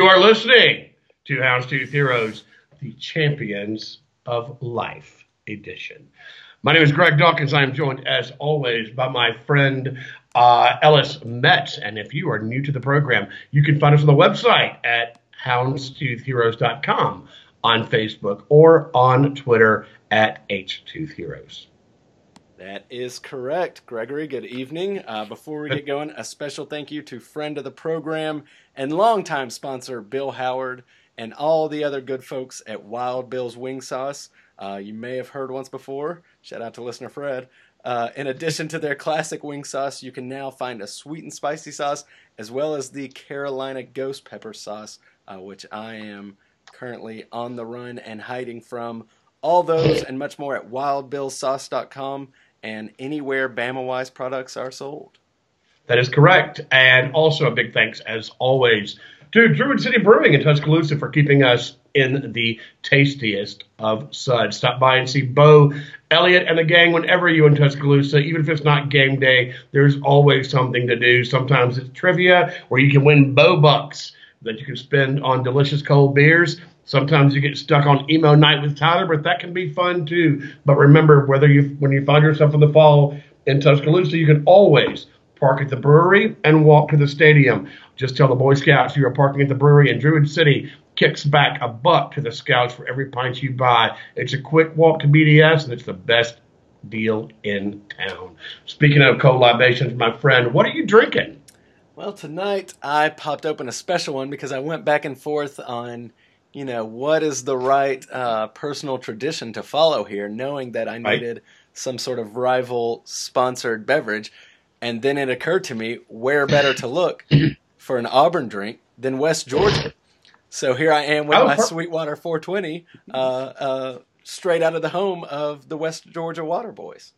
You are listening to Houndstooth Heroes, the Champions of Life edition. My name is Greg Dawkins. I am joined, as always, by my friend uh, Ellis Metz. And if you are new to the program, you can find us on the website at houndstoothheroes.com, on Facebook, or on Twitter at HToothHeroes. That is correct, Gregory. Good evening. Uh, before we get going, a special thank you to friend of the program and longtime sponsor Bill Howard and all the other good folks at Wild Bill's Wing Sauce. Uh, you may have heard once before. Shout out to listener Fred. Uh, in addition to their classic wing sauce, you can now find a sweet and spicy sauce as well as the Carolina Ghost Pepper sauce, uh, which I am currently on the run and hiding from. All those and much more at wildbillsauce.com and anywhere Bama Wise products are sold. That is correct. And also a big thanks, as always, to Druid City Brewing in Tuscaloosa for keeping us in the tastiest of suds. Stop by and see Bo, Elliot, and the gang whenever you're in Tuscaloosa. Even if it's not game day, there's always something to do. Sometimes it's trivia where you can win Bo Bucks that you can spend on delicious cold beers. Sometimes you get stuck on emo night with Tyler, but that can be fun too. But remember, whether you when you find yourself in the fall in Tuscaloosa, you can always park at the brewery and walk to the stadium. Just tell the Boy Scouts you are parking at the brewery, and Druid City kicks back a buck to the Scouts for every pint you buy. It's a quick walk to BDS, and it's the best deal in town. Speaking of cold libations, my friend, what are you drinking? Well, tonight I popped open a special one because I went back and forth on you know, what is the right uh, personal tradition to follow here, knowing that I needed right. some sort of rival sponsored beverage. And then it occurred to me, where better to look for an Auburn drink than West Georgia? So here I am with oh, my per- Sweetwater 420, uh, uh, straight out of the home of the West Georgia Water Boys.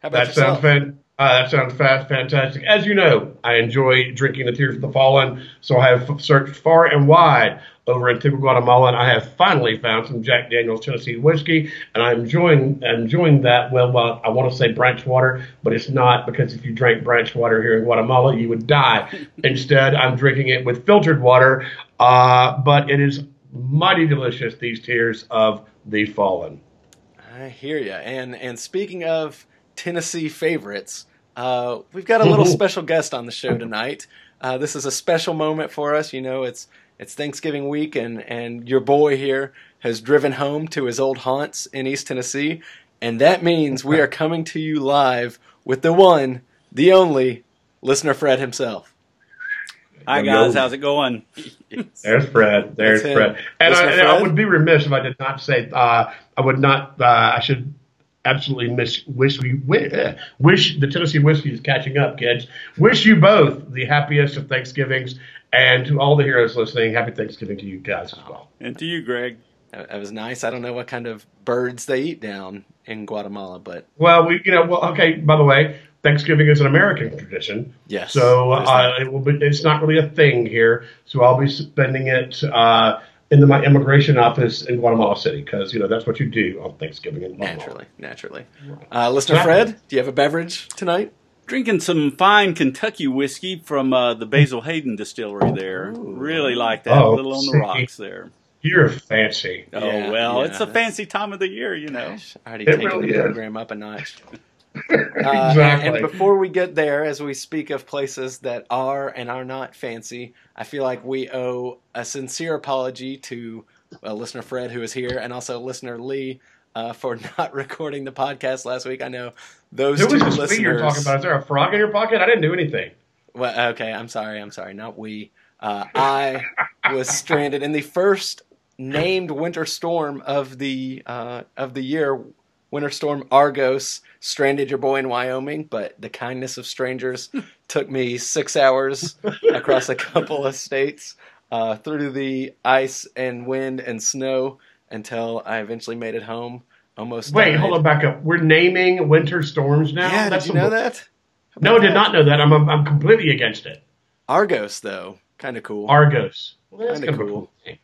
How about that yourself? sounds fan- uh, that sounds fast, fantastic. As you know, I enjoy drinking the Tears of the Fallen, so I have searched far and wide over in Antigua, Guatemala, and I have finally found some Jack Daniel's Tennessee whiskey, and I'm enjoying enjoying that. Well, well, I want to say branch water, but it's not because if you drank branch water here in Guatemala, you would die. Instead, I'm drinking it with filtered water, uh, but it is mighty delicious. These Tears of the Fallen. I hear you. And and speaking of Tennessee favorites. Uh, we've got a little special guest on the show tonight. Uh, this is a special moment for us. You know, it's it's Thanksgiving week, and and your boy here has driven home to his old haunts in East Tennessee, and that means we are coming to you live with the one, the only listener Fred himself. Hi guys, how's it going? There's Fred. There's Fred. And I, Fred. I, would be remiss if I did not say uh, I would not. Uh, I should absolutely miss, wish we wish the Tennessee whiskey is catching up, kids. Wish you both the happiest of Thanksgivings, and to all the heroes listening, happy Thanksgiving to you guys as well. And to you, Greg. That was nice. I don't know what kind of birds they eat down in Guatemala, but well, we you know well okay. By the way, Thanksgiving is an American tradition. Yes. So uh, it will be, it's not really a thing here. So I'll be spending it. Uh, in the, my immigration office in Guatemala City because you know that's what you do on Thanksgiving in Guatemala. Naturally, naturally. Uh, listener Fred, do you have a beverage tonight? Drinking some fine Kentucky whiskey from uh, the Basil Hayden distillery. There, Ooh. really like that. Oh, a little on the rocks there. You're fancy. Oh yeah, well, yeah. it's a fancy time of the year, you know. Gosh, already it taking really the program up a notch. exactly. Uh, and before we get there, as we speak of places that are and are not fancy, I feel like we owe a sincere apology to well, listener Fred, who is here, and also listener Lee uh, for not recording the podcast last week. I know those Who two was listeners. you're talking about? Is there a frog in your pocket? I didn't do anything. Well, okay, I'm sorry. I'm sorry. Not we. Uh, I was stranded in the first named winter storm of the uh, of the year Winter Storm Argos stranded your boy in Wyoming, but the kindness of strangers took me six hours across a couple of states uh, through the ice and wind and snow until I eventually made it home. Almost. Wait, died. hold on, back up. We're naming winter storms now. Yeah, That's did you know that? no, I did not know that. I'm I'm completely against it. Argos, though, kind of cool. Argos. Well, kind of cool. cool.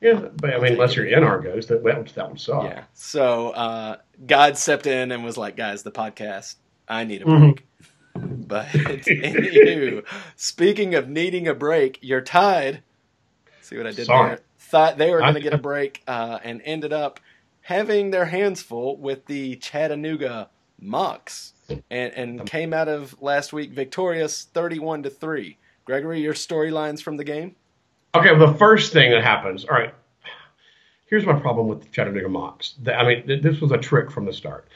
Yeah, but I mean, unless you're in Argos, that that would suck. Yeah. So uh, God stepped in and was like, "Guys, the podcast, I need a mm-hmm. break." Mm-hmm. But anywho, speaking of needing a break, you're tied. See what I did Sorry. there? Thought they were going to get a break uh, and ended up having their hands full with the Chattanooga Mocs and, and came out of last week victorious 31 to 3. Gregory, your storylines from the game? Okay, well, the first thing that happens, all right, here's my problem with Chattanooga. The- I mean, th- this was a trick from the start.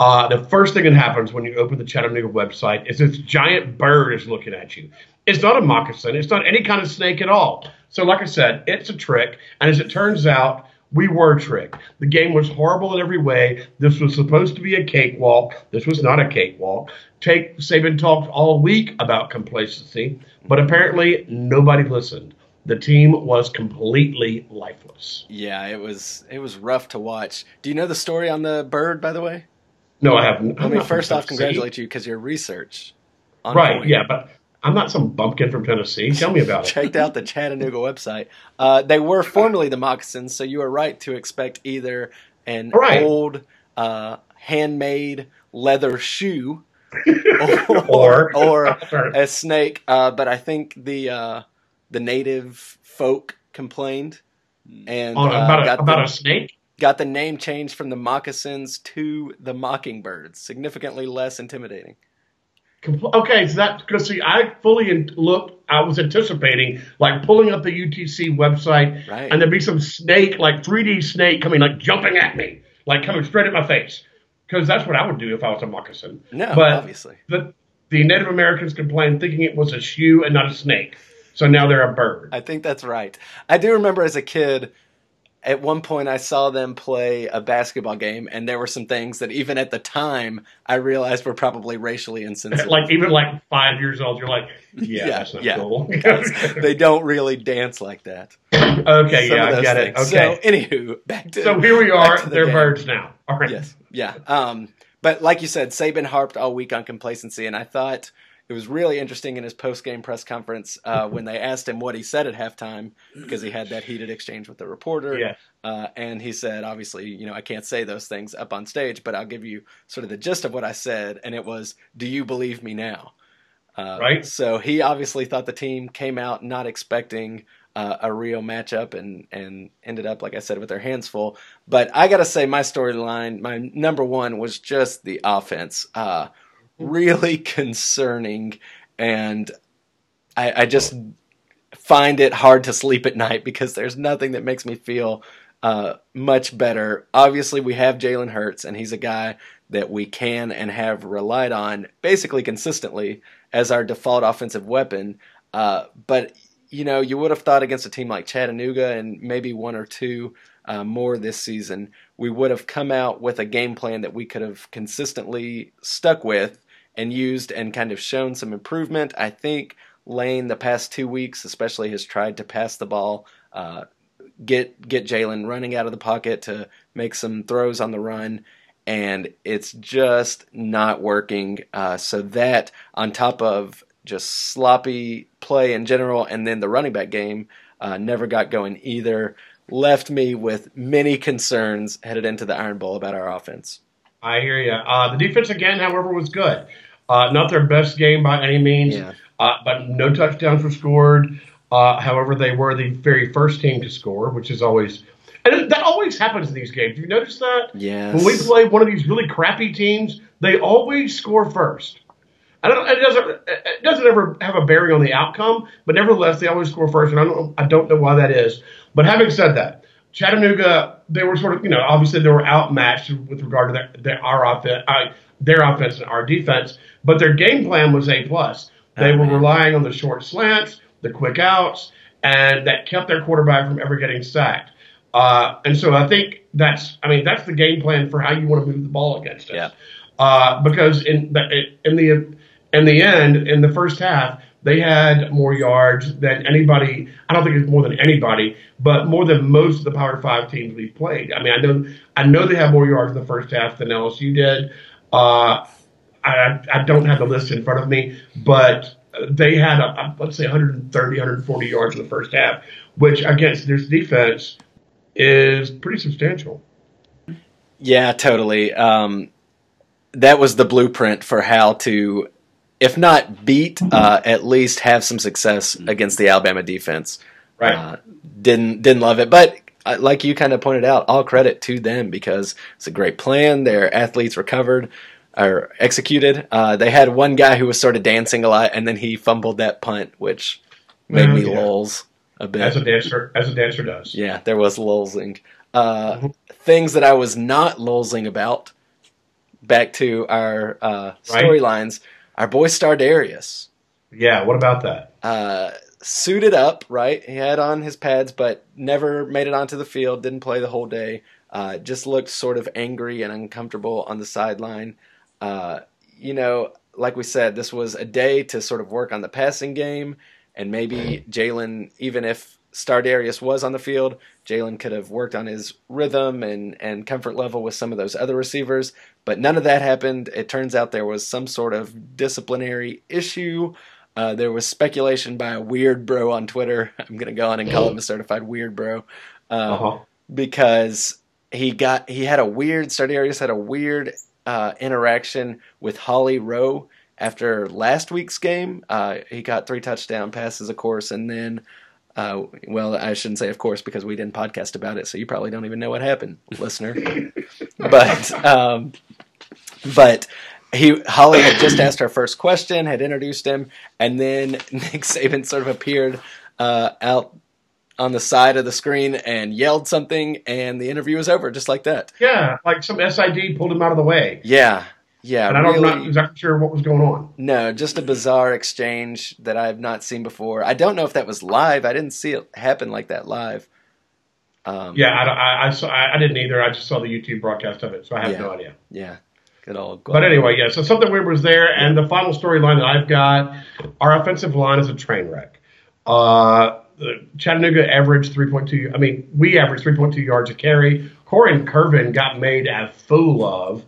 Uh, the first thing that happens when you open the Chattanooga website is this giant bird is looking at you. It's not a moccasin. It's not any kind of snake at all. So, like I said, it's a trick. And as it turns out, we were tricked. The game was horrible in every way. This was supposed to be a cakewalk. This was not a cakewalk. Take Saban talked all week about complacency, but apparently nobody listened. The team was completely lifeless. Yeah, it was it was rough to watch. Do you know the story on the bird, by the way? No, I haven't. Let me first off congratulate you because your research. on Right, point. yeah, but I'm not some bumpkin from Tennessee. Tell me about it. checked out the Chattanooga website. Uh, they were formerly the moccasins, so you are right to expect either an Right. old uh, handmade leather shoe Or- or a snake. Uh, but I think the uh, the native folk complained and On, uh, about a, got about the, a snake? got the name changed from the moccasins to the mockingbirds, significantly less intimidating. Compl- Okay, so that because see, I fully in- looked. I was anticipating like pulling up the UTC website, Right. and there'd be some snake, like 3D snake, coming like jumping at me, like coming straight at my face, because that's what I would do if I was a moccasin. No, but obviously. the the Native Americans complained, thinking it was a shoe and not a snake. So now they're a bird. I think that's right. I do remember as a kid, at one point I saw them play a basketball game, and there were some things that even at the time I realized were probably racially insensitive. like even like five years old, you're like, yeah, Yeah, that's not yeah. cool. they don't really dance like that. okay, Some yeah, I get it. Okay, So, anywho, back to so, here we are. the They're game. birds now. All right. Yes, yeah. Um, but like you said, Saban harped all week on complacency, and I thought it was really interesting in his post game press conference uh, when they asked him what he said at halftime because he had that heated exchange with the reporter. Yeah. Uh, and he said, obviously, you know, I can't say those things up on stage, but I'll give you sort of the gist of what I said, and it was, "Do you believe me now?" Uh, Right. So he obviously thought the team came out not expecting uh, a real matchup, and and ended up, like I said, with their hands full. But I got to say, my storyline, my number one was just the offense. Really concerning, and I, I just find it hard to sleep at night because there's nothing that makes me feel uh, much better. Obviously, we have Jalen Hurts, and he's a guy that we can and have relied on basically consistently as our default offensive weapon. Uh, but you know, you would have thought against a team like Chattanooga and maybe one or two uh, more this season, we would have come out with a game plan that we could have consistently stuck with and used and kind of shown some improvement. I think Lane the past two weeks, especially, has tried to pass the ball, uh, get get Jalen running out of the pocket to make some throws on the run, and it's just not working. Uh, so that on top of just sloppy play in general, and then the running back game uh, never got going either. Left me with many concerns headed into the Iron Bowl about our offense. I hear you. Uh, the defense again, however, was good. Uh, not their best game by any means, Yeah. uh, but no touchdowns were scored. Uh, however, they were the very first team to score, which is always and that always happens in these games. You notice that? Yes. When we play one of these really crappy teams, they always score first. I don't. It doesn't. It doesn't ever have a bearing on the outcome, but nevertheless, they always score first, and I don't. I don't know why that is. But having said that, Chattanooga, they were sort of, you know, obviously they were outmatched with regard to their, their our offense, uh, their offense and our defense. But their game plan was a plus. They Oh, were man. relying on the short slants, the quick outs, and that kept their quarterback from ever getting sacked. Uh, and so I think that's, I mean, that's the game plan for how you want to move the ball against us. Yeah. Uh, because in the in the in the end, in the first half, they had more yards than anybody. I don't think it's more than anybody, but more than most of the Power Five teams we've played. I mean, I know I know they have more yards in the first half than LSU did. Uh, I, I don't have the list in front of me, but they had, a, a, let's say, 130, 140 yards in the first half, which against this defense is pretty substantial. Yeah, totally. Um, that was the blueprint for how to, if not beat, uh, at least have some success against the Alabama defense. Right. Uh, didn't didn't love it, but uh, like you kind of pointed out, all credit to them because it's a great plan. Their athletes recovered or executed. Uh, they had one guy who was sort of dancing a lot, and then he fumbled that punt, which made me yeah. lulls a bit. As a dancer, as a dancer does. Yeah, there was lulzing. Uh. Things that I was not lulzing about. Back to our uh, Right. Our boy Stardarius Yeah. What about that? uh, suited up, right? He had on his pads, but never made it onto the field. Didn't play the whole day. Uh, just looked sort of angry and uncomfortable on the sideline. Uh, you know, like we said, this was a day to sort of work on the passing game, and maybe Jalen, even if Stardarius was on the field, Jalen could have worked on his rhythm and, and comfort level with some of those other receivers. But none of that happened. It turns out there was some sort of disciplinary issue. Uh, there was speculation by a weird bro on Twitter. I'm going to go on and call him a certified weird bro. Uh, Uh huh. because he got he had a weird Stardarius had a weird uh, interaction with Holly Rowe after last week's game. Uh, he got three touchdown passes, of course, and then. Uh, well, I shouldn't say, of course, because we didn't podcast about it, so you probably don't even know what happened, listener. but, um, but he Holly had just asked her first question, had introduced him, and then Nick Saban sort of appeared uh, out on the side of the screen and yelled something, and the interview was over just like that. Yeah, like some SID pulled him out of the way, Yeah, yeah, and I don't, I'm not exactly sure what was going on. No, just a bizarre exchange that I have not seen before. I don't know if that was live. I didn't see it happen like that live. Um, Yeah, I, I, I, saw, I I didn't either. I just saw the YouTube broadcast of it, so I have Yeah. no idea. yeah, good old. But anyway, yeah. So something weird was there, and the final storyline that I've got, our offensive line is a train wreck. Uh, Chattanooga averaged 3.2. I mean, we averaged 3.2 yards a carry. Korren Kirven got made a fool of,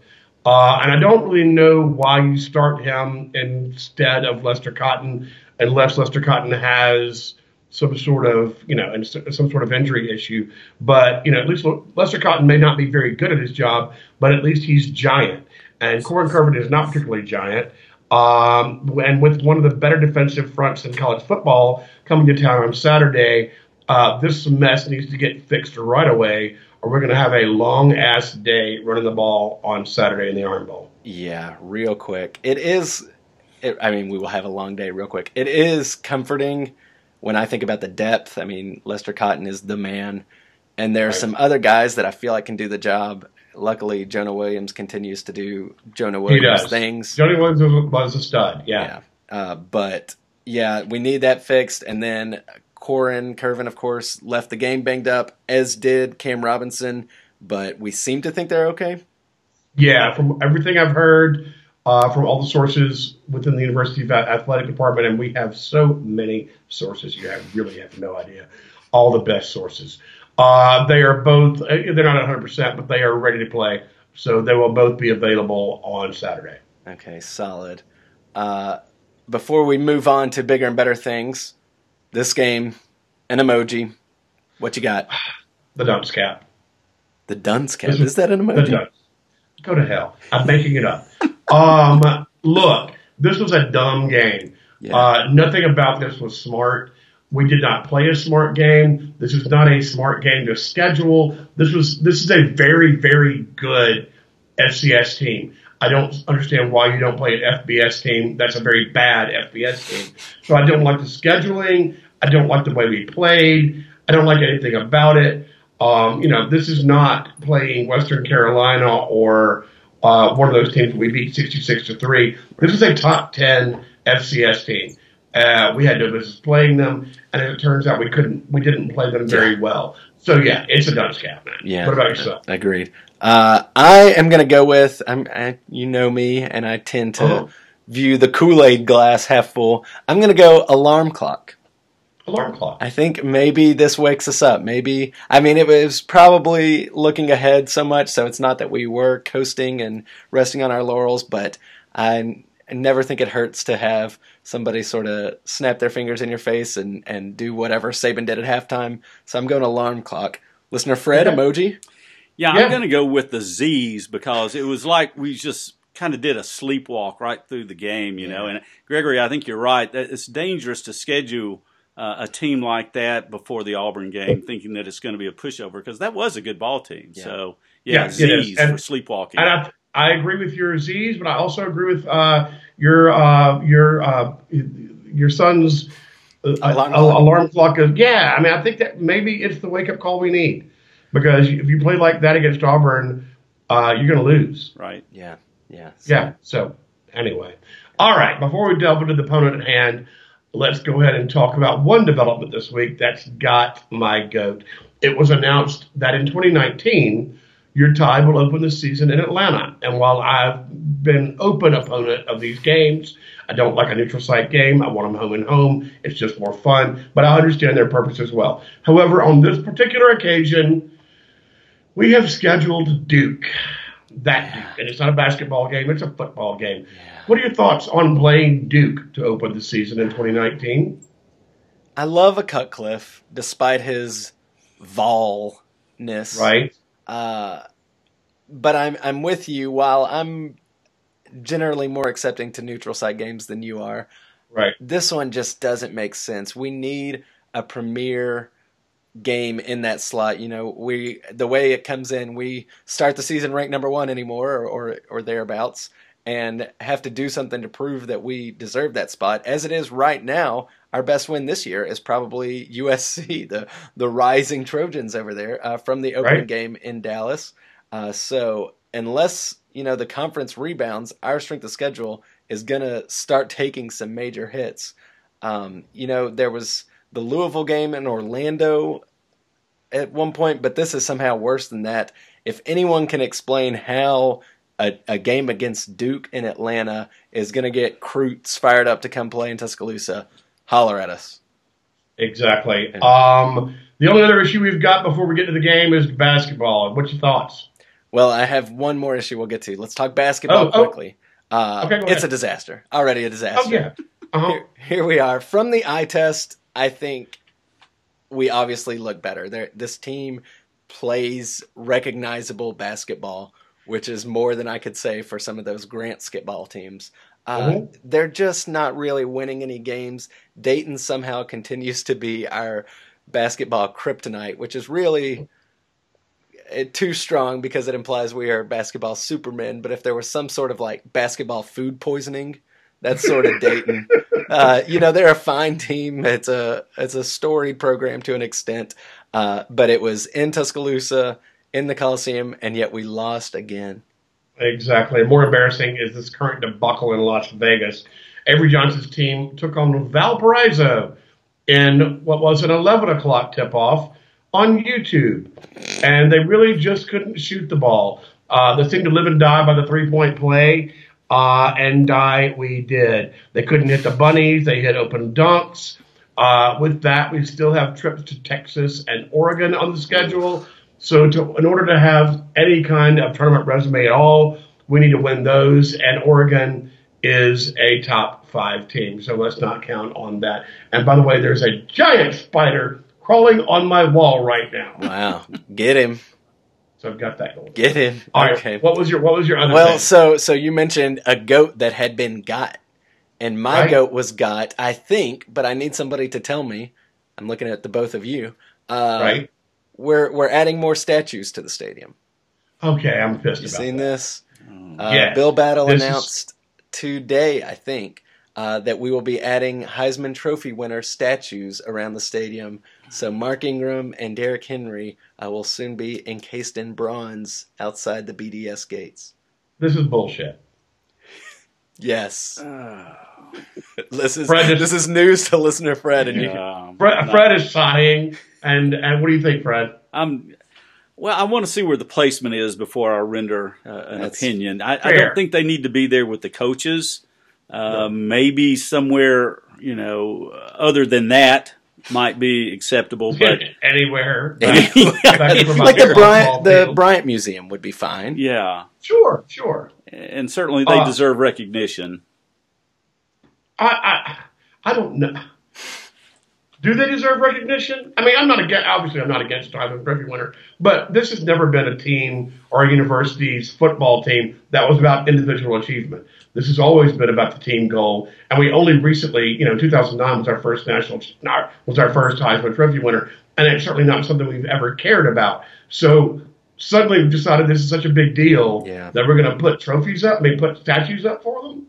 uh, and I don't really know why you start him instead of Lester Cotton, unless Lester Cotton has some sort of, you know, some sort of injury issue. But you know, at least Lester Cotton may not be very good at his job, but at least he's giant. And Korren Kirven is not particularly giant. Um, and with one of the better defensive fronts in college football coming to town on Saturday, uh, this mess needs to get fixed right away, or we're going to have a long ass day running the ball on Saturday in the Iron Bowl. Yeah, real quick. It is. It, I mean, we will have a long day. Real quick. It is comforting when I think about the depth. I mean, Lester Cotton is the man, and there are Right. some other guys that I feel like can do the job. Luckily, Jonah Williams continues to do Jonah Williams things. Johnny Williams was- was a stud. Yeah. Yeah. Uh, but yeah, we need that fixed. And then Korren Kirven, of course, left the game banged up, as did Cam Robinson. But we seem to think they're okay. Yeah, from everything I've heard uh, from all the sources within the University of Athletic Department, and we have so many sources, you have, really have no idea. All the best sources. Uh, they are both, uh, they're not 100%, but they are ready to play. So they will both be available on Saturday. Okay, solid. Uh, before we move on to bigger and better things, this game, an emoji. What you got? The dunce cap. The dunce cap. Is- Is that an emoji? Go to hell. I'm making it up. Um, look, this was a dumb game. Yeah. Uh, nothing about this was smart. We did not play a smart game. This is not a smart game to schedule. This was this is a very very good FCS team. I don't understand why you don't play an FBS team. That's a very bad FBS team. So I don't like the scheduling. I don't like the way we played. I don't like anything about it. Um, you know, this is not playing Western Carolina or uh, one of those teams we beat 66 to 3. This is a top 10 FCS team. Uh, we had no business playing them, and it turns out, we couldn't, we didn't play them very well. So yeah, it's a dunce cap, man. Yeah. What about yourself? Agreed. Uh, I am going to go with, I'm, I, you know me, and I tend to Uh-huh. view the Kool Aid glass half full. I'm going to go alarm clock. Alarm clock. I think maybe this wakes us up. Maybe, I mean, it was probably looking ahead so much, so it's not that we were coasting and resting on our laurels, but I, I never think it hurts to have somebody sort of snap their fingers in your face and, and do whatever Saban did at halftime. So I'm going alarm clock. Listener Fred, Okay. emoji. Yeah, Yeah. I'm going to go with the Z's because it was like we just kind of did a sleepwalk right through the game, you know. And Gregory, I think you're right. It's dangerous to schedule uh, a team like that before the Auburn game, thinking that it's going to be a pushover because that was a good ball team. Yeah. So yeah, yeah Z's for sleepwalking. And I, I agree with your Z's, but I also agree with uh, your uh, your uh, your son's uh, alarm, clock. alarm clock. Is, yeah, I mean, I think that maybe it's the wake up call we need because if you play like that against Auburn, uh, you're going to lose. Right. Yeah. Yeah. So. Yeah. So anyway, all right. Before we delve into the opponent at hand, let's go ahead and talk about one development this week that's got my goat. It was announced that in 2019 your Tide will open the season in Atlanta. And while I've been open opponent of these games, I don't like a neutral site game. I want them home and home. It's just more fun, but I understand their purpose as well. However, on this particular occasion, we have scheduled Duke. That Duke. And it's not a basketball game, it's a football game. Yeah. What are your thoughts on playing Duke to open the season in 2019? I love a Cutcliffe, despite his Volness. Right. Uh, but I'm I'm with you. While I'm generally more accepting to neutral site games than you are, right? This one just doesn't make sense. We need a premier game in that slot. You know, we the way it comes in, we start the season ranked number one anymore, or or, or thereabouts, and have to do something to prove that we deserve that spot. As it is right now, our best win this year is probably USC, the the rising Trojans over there uh, from the opening right. game in Dallas. Uh, so unless you know the conference rebounds, our strength of schedule is gonna start taking some major hits. Um, you know, there was the Louisville game in Orlando at one point, but this is somehow worse than that. If anyone can explain how a, a game against Duke in Atlanta is going to get Croots fired up to come play in Tuscaloosa, holler at us. Exactly. Um, the only other issue we've got before we get to the game is basketball. What's your thoughts? Well, I have one more issue we'll get to. Let's talk basketball oh, oh. quickly. Uh, okay, it's a disaster. Already a disaster. Oh, yeah. Uh-huh. Here, here, we are. From the eye test, I think we obviously look better. There, this team plays recognizable basketball which is more than I could say for some of those Grant skitball teams. Uh, mm-hmm. They're just not really winning any games. Dayton somehow continues to be our basketball kryptonite, which is really uh, too strong because it implies we are basketball supermen. But if there was some sort of like basketball food poisoning, that's sort of Dayton. Uh, you know, they're a fine team. It's a it's a storied program to an extent, uh, but it was in Tuscaloosa in the Coliseum, and yet we lost again. Exactly. More embarrassing is this current debacle in Las Vegas. Avery Johnson's team took on Valparaiso in what was an 11 o'clock tip off on YouTube. And they really just couldn't shoot the ball. Uh, they seemed to live and die by the three point play, uh, and die we did. They couldn't hit the bunnies, they hit open dunks. Uh, with that, we still have trips to Texas and Oregon on the schedule. So to, in order to have any kind of tournament resume at all, we need to win those. And Oregon is a top five team. So let's not count on that. And by the way, there's a giant spider crawling on my wall right now. Wow. Get him. So I've got that going. Get in. All right. Okay. What was your what was your other Well, thing? so so you mentioned a goat that had been got. And my right. goat was got, I think, but I need somebody to tell me. I'm looking at the both of you. Uh, right we're we're adding more statues to the stadium. Okay, I'm pissed about. you about seen that. this? Uh, yes. Bill Battle this announced is... today, I think, uh, that we will be adding Heisman Trophy winner statues around the stadium. So Mark Ingram and Derrick Henry uh, will soon be encased in bronze outside the BDS gates. This is bullshit. yes. this is Fred is, this is news to listener Fred and yeah. you. Fred, Fred is sighing. And and what do you think, Fred? Um, well, I want to see where the placement is before I render uh, an That's opinion. I, I, don't think they need to be there with the coaches. Uh, no. Maybe somewhere, you know, other than that might be acceptable, but anywhere, like the Bryant, the Bryant Museum would be fine. Yeah, sure, sure, and certainly they uh, deserve recognition. I, I, I don't know. Do they deserve recognition? I mean, I'm not against, obviously, I'm not against Heisman Trophy winner, but this has never been a team or a university's football team that was about individual achievement. This has always been about the team goal. And we only recently, you know, 2009 was our first national, was our first Heisman Trophy winner. And it's certainly not something we've ever cared about. So suddenly we've decided this is such a big deal yeah. that we're going to put trophies up, maybe put statues up for them.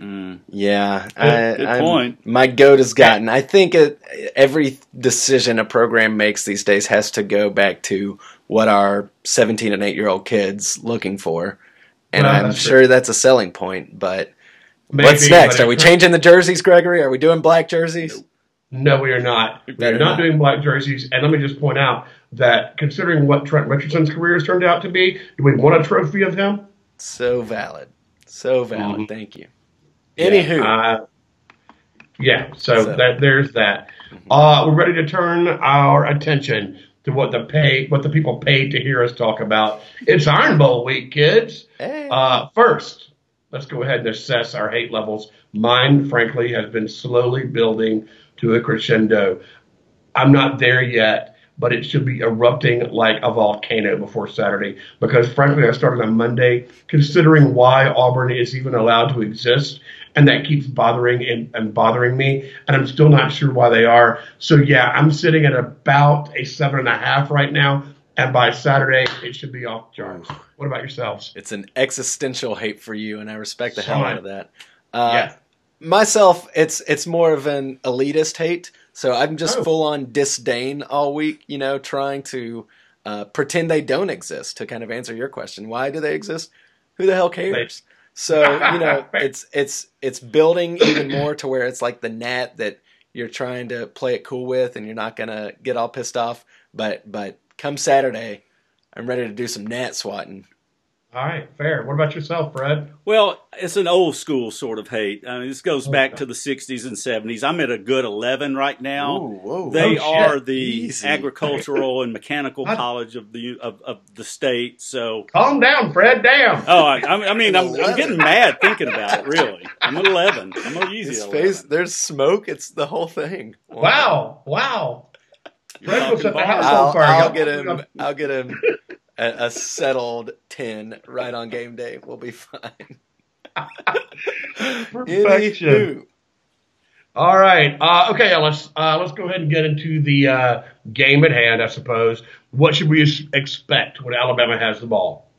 Mm. Yeah, good, I, good point. My goat has gotten. I think it, every decision a program makes these days has to go back to what our 17 and 8 year old kids looking for, and well, I'm sure true. that's a selling point. But Maybe, what's next? Are we changing the jerseys, Gregory? Are we doing black jerseys? No, we are not. We are not, not doing black jerseys. And let me just point out that considering what Trent Richardson's career has turned out to be, do we want a trophy of him? So valid. So valid. Mm-hmm. Thank you. Anywho. Uh, yeah, so, so. That, there's that. Mm-hmm. Uh, we're ready to turn our attention to what the pay, what the people paid to hear us talk about. It's Iron Bowl week, kids. Hey. Uh, first, let's go ahead and assess our hate levels. Mine, frankly, has been slowly building to a crescendo. I'm not there yet but it should be erupting like a volcano before Saturday. Because frankly, I started on Monday considering why Auburn is even allowed to exist. And that keeps bothering and, and bothering me. And I'm still not sure why they are. So yeah, I'm sitting at about a seven and a half right now. And by Saturday, it should be off charts. What about yourselves? It's an existential hate for you, and I respect the hell out of that. Uh, yeah. Myself, it's it's more of an elitist hate. So I'm just oh. full on disdain all week, you know, trying to uh, pretend they don't exist to kind of answer your question. Why do they exist? Who the hell cares? So, you know, it's it's it's building even more to where it's like the gnat that you're trying to play it cool with and you're not gonna get all pissed off. But but come Saturday, I'm ready to do some gnat swatting. All right, fair. What about yourself, Fred? Well, it's an old school sort of hate. I mean, this goes oh, back to the 60s and 70s. I'm at a good 11 right now. Ooh, whoa, they oh, are the Easy. agricultural and mechanical college of the of, of, the state. So calm down, Fred. Damn. Oh, I, I mean, I'm, I'm, getting mad thinking about it. Really, I'm at 11. I'm a easy. His 11. face, there's smoke. It's the whole thing. Wow, wow. wow. Fred will set the house on fire. I'll, I'll get him. I'll get him a, a settled ten right on game day. We'll be fine. Perfection. All right. Uh, okay, Ellis. Uh, let's go ahead and get into the uh, game at hand. I suppose. What should we expect when Alabama has the ball?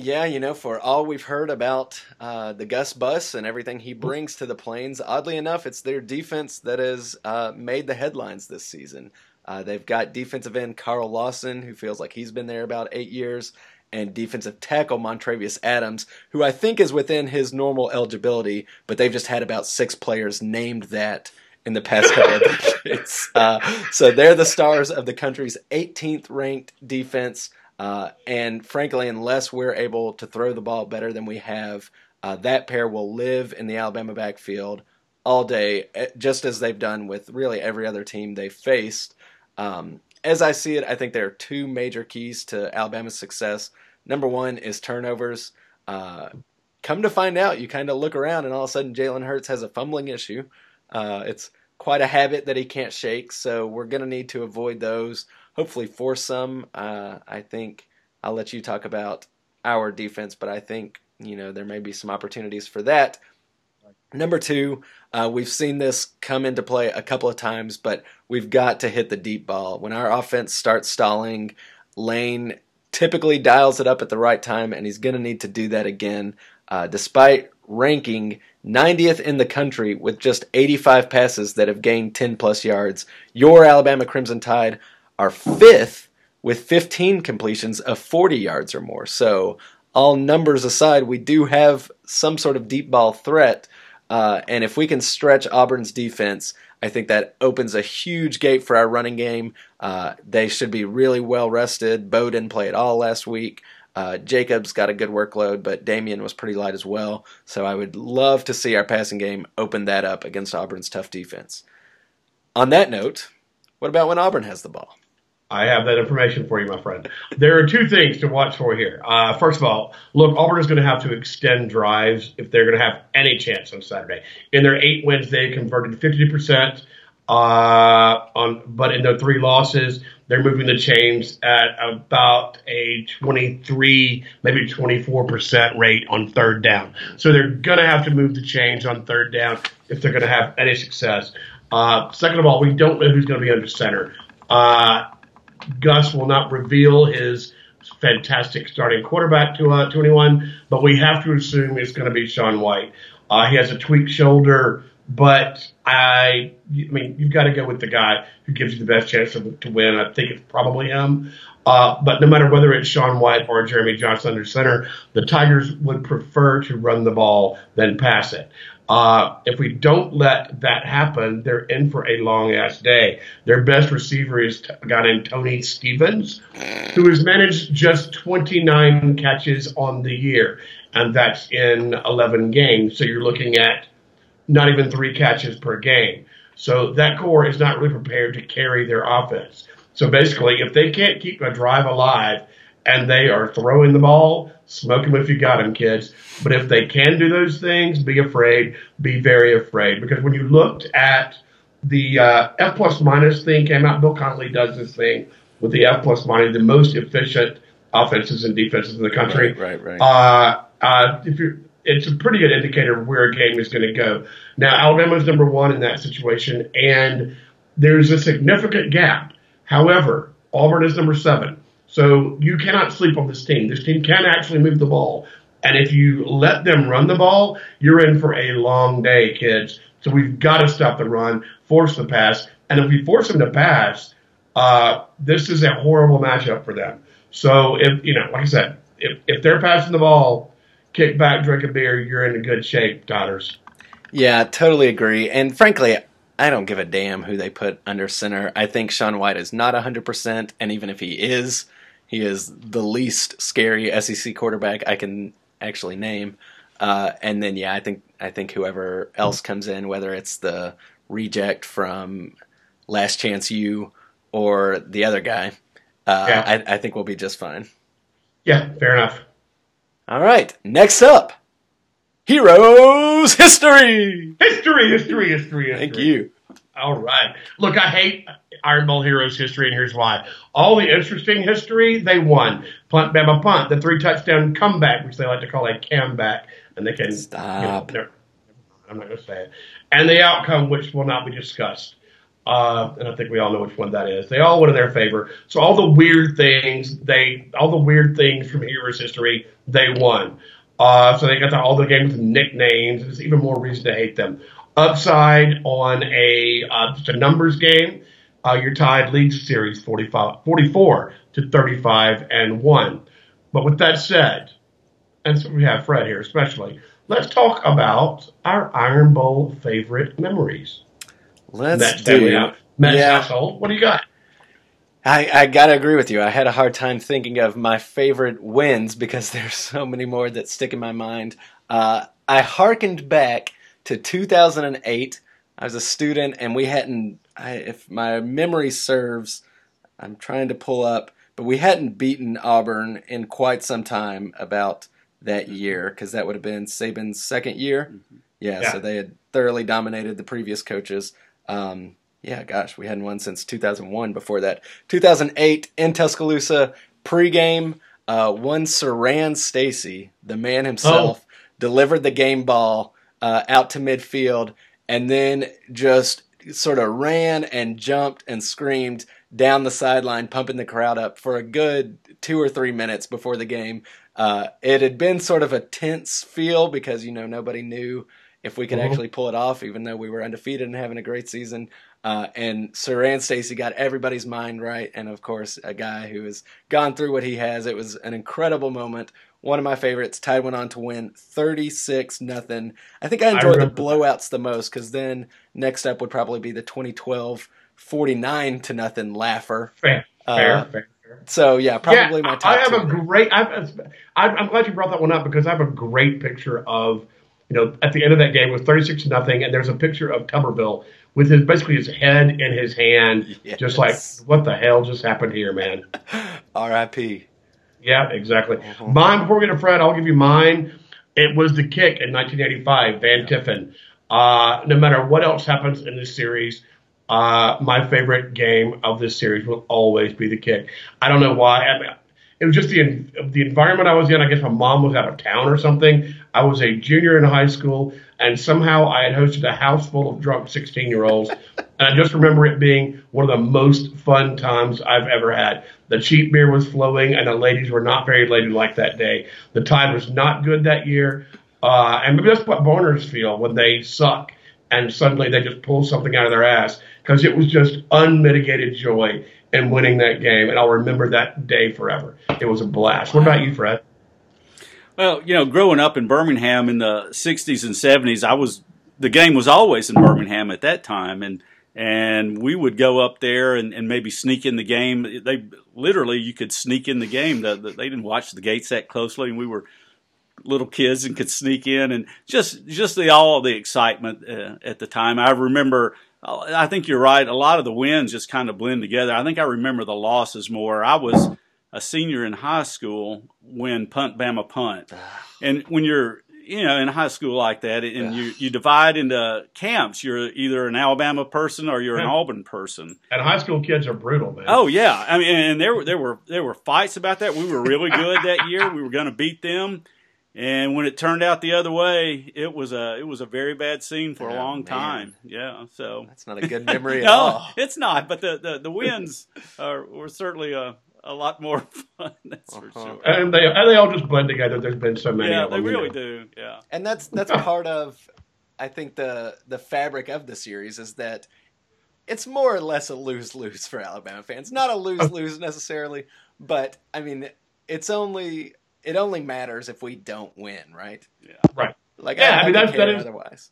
Yeah, you know, for all we've heard about uh, the Gus Bus and everything he brings to the Plains, oddly enough, it's their defense that has uh, made the headlines this season. Uh, they've got defensive end Carl Lawson, who feels like he's been there about eight years, and defensive tackle Montravius Adams, who I think is within his normal eligibility, but they've just had about six players named that in the past couple of decades. Uh, so they're the stars of the country's 18th ranked defense. Uh, and frankly, unless we're able to throw the ball better than we have, uh, that pair will live in the Alabama backfield all day, eh, just as they've done with really every other team they've faced. Um, as I see it, I think there are two major keys to Alabama's success. Number one is turnovers. Uh, come to find out, you kind of look around and all of a sudden Jalen Hurts has a fumbling issue. Uh, it's quite a habit that he can't shake, so we're going to need to avoid those. Hopefully, force some. Uh, I think I'll let you talk about our defense, but I think you know there may be some opportunities for that. Number two, uh, we've seen this come into play a couple of times, but we've got to hit the deep ball. When our offense starts stalling, Lane typically dials it up at the right time, and he's going to need to do that again. Uh, despite ranking 90th in the country with just 85 passes that have gained 10 plus yards, your Alabama Crimson Tide are fifth with 15 completions of 40 yards or more. So, all numbers aside, we do have some sort of deep ball threat. Uh, and if we can stretch Auburn's defense, I think that opens a huge gate for our running game. Uh, they should be really well rested. Bo didn't play at all last week. Uh, Jacobs got a good workload, but Damien was pretty light as well. So I would love to see our passing game open that up against Auburn's tough defense. On that note, what about when Auburn has the ball? I have that information for you, my friend. There are two things to watch for here. Uh, first of all, look, Auburn is going to have to extend drives if they're going to have any chance on Saturday. In their eight wins, they converted 50% Uh, on but in their three losses, they're moving the chains at about a 23, maybe 24 percent rate on third down. So they're gonna have to move the chains on third down if they're gonna have any success. Uh, second of all, we don't know who's going to be under center. Uh, Gus will not reveal his fantastic starting quarterback to uh, 21, but we have to assume it's going to be Sean White. Uh, he has a tweaked shoulder. But I, I mean, you've got to go with the guy who gives you the best chance to, to win. I think it's probably him. Uh, but no matter whether it's Sean White or Jeremy Johnson under center, the Tigers would prefer to run the ball than pass it. Uh, if we don't let that happen, they're in for a long ass day. Their best receiver is a guy named Tony Stevens, who has managed just 29 catches on the year, and that's in 11 games. So you're looking at not even three catches per game. So that core is not really prepared to carry their offense. So basically, if they can't keep a drive alive and they are throwing the ball, smoke them if you got them, kids. But if they can do those things, be afraid, be very afraid. Because when you looked at the uh, F plus minus thing came out, Bill Connelly does this thing with the F plus minus, the most efficient offenses and defenses in the country. Right, right. right. Uh, uh, if you're it's a pretty good indicator of where a game is going to go. Now, Alabama's number one in that situation, and there's a significant gap. However, Auburn is number seven. So you cannot sleep on this team. This team can actually move the ball. And if you let them run the ball, you're in for a long day, kids. So we've got to stop the run, force the pass. And if we force them to pass, uh, this is a horrible matchup for them. So if, you know, like I said, if, if they're passing the ball, kick back, drink a beer, you're in a good shape, daughters. Yeah, totally agree. And frankly, I don't give a damn who they put under center. I think Sean White is not 100%, and even if he is, he is the least scary SEC quarterback I can actually name. Uh, and then, yeah, I think I think whoever else comes in, whether it's the reject from Last Chance U or the other guy, uh, yeah. I, I think we'll be just fine. Yeah, fair enough. All right, next up, Heroes History. History, history, history, history. Thank you. All right. Look, I hate Iron Bowl Heroes history, and here's why. All the interesting history, they won. Punt, Bama, punt. The three touchdown comeback, which they like to call a comeback, and they can stop. You know, I'm not going to say it. And the outcome, which will not be discussed. Uh, and I think we all know which one that is. They all went in their favor. So all the weird things, they all the weird things from Heroes history, they won. Uh, so they got the, all the games with nicknames. There's even more reason to hate them. Upside on a uh, just a numbers game, uh, you're tied lead series 45, 44 to 35 and one. But with that said, and so we have Fred here especially, let's talk about our Iron Bowl favorite memories. Let's Matt, do. Matt's yeah. household. What do you got? I, I gotta agree with you. I had a hard time thinking of my favorite wins because there's so many more that stick in my mind. Uh, I harkened back to 2008. I was a student, and we hadn't. I, if my memory serves, I'm trying to pull up, but we hadn't beaten Auburn in quite some time. About that year, because that would have been Saban's second year. Mm-hmm. Yeah, yeah, so they had thoroughly dominated the previous coaches. Um, yeah, gosh, we hadn't won since 2001 before that. 2008 in Tuscaloosa, pregame, uh, one Siran Stacy, the man himself, oh. delivered the game ball uh, out to midfield and then just sort of ran and jumped and screamed down the sideline, pumping the crowd up for a good two or three minutes before the game. Uh, it had been sort of a tense feel because, you know, nobody knew if we could mm-hmm. actually pull it off, even though we were undefeated and having a great season. Uh, and Siran Stacy got everybody's mind right, and of course, a guy who has gone through what he has. It was an incredible moment. One of my favorites. Tide went on to win thirty six nothing. I think I enjoyed I the blowouts the most because then next up would probably be the 2012 49 to nothing laugher. Fair, uh, fair, fair. So yeah, probably yeah, my top. I have a great. I'm, I'm glad you brought that one up because I have a great picture of you know, at the end of that game was 36 nothing, and there's a picture of Tuberville with his basically his head in his hand, yes. just like what the hell just happened here, man. R.I.P. Yeah, exactly. Uh-huh. Mine before we get to Fred, I'll give you mine. It was the kick in 1985, Van Tiffin. Uh, no matter what else happens in this series, uh, my favorite game of this series will always be the kick. I don't know why. I mean, it was just the the environment I was in. I guess my mom was out of town or something. I was a junior in high school, and somehow I had hosted a house full of drunk 16 year olds. and I just remember it being one of the most fun times I've ever had. The cheap beer was flowing, and the ladies were not very ladylike that day. The tide was not good that year. Uh, and maybe that's what Barners feel when they suck and suddenly they just pull something out of their ass because it was just unmitigated joy in winning that game. And I'll remember that day forever. It was a blast. What about you, Fred? Well, you know, growing up in Birmingham in the 60s and 70s, I was the game was always in Birmingham at that time and and we would go up there and, and maybe sneak in the game. They literally you could sneak in the game. The, the, they didn't watch the gates that closely, and we were little kids and could sneak in and just just the all the excitement uh, at the time. I remember. I think you're right. A lot of the wins just kind of blend together. I think I remember the losses more. I was a senior in high school when Punt Bama Punt, and when you're you know in high school like that, and you you divide into camps. You're either an Alabama person or you're an Auburn person. And high school kids are brutal, man. Oh yeah, I mean, and there were there were there were fights about that. We were really good that year. We were going to beat them and when it turned out the other way, it was a it was a very bad scene for oh, a long man. time. Yeah, so that's not a good memory no, all. it's not. But the the, the wins are, were certainly a a lot more fun. That's uh-huh. for sure. And they and they all just blend together. There's been so many. Yeah, of them, they really know. do. Yeah, and that's that's part of I think the the fabric of the series is that it's more or less a lose lose for Alabama fans. Not a lose lose necessarily, but I mean it's only it only matters if we don't win, right? Yeah. Right. Like yeah, I, I mean that's that is otherwise.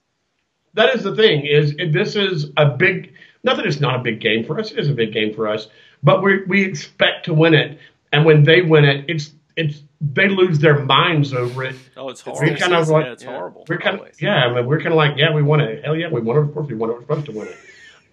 That is the thing is this is a big. Not that it's not a big game for us. It is a big game for us, but we we expect to win it, and when they win it, it's it's they lose their minds over it. Oh, it's horrible. We're kind of like, yeah, it's horrible. We're kind of, yeah, I mean, we're kind of like, yeah, we won it. Hell yeah, we won it. Of course, we won it. We're supposed to win it.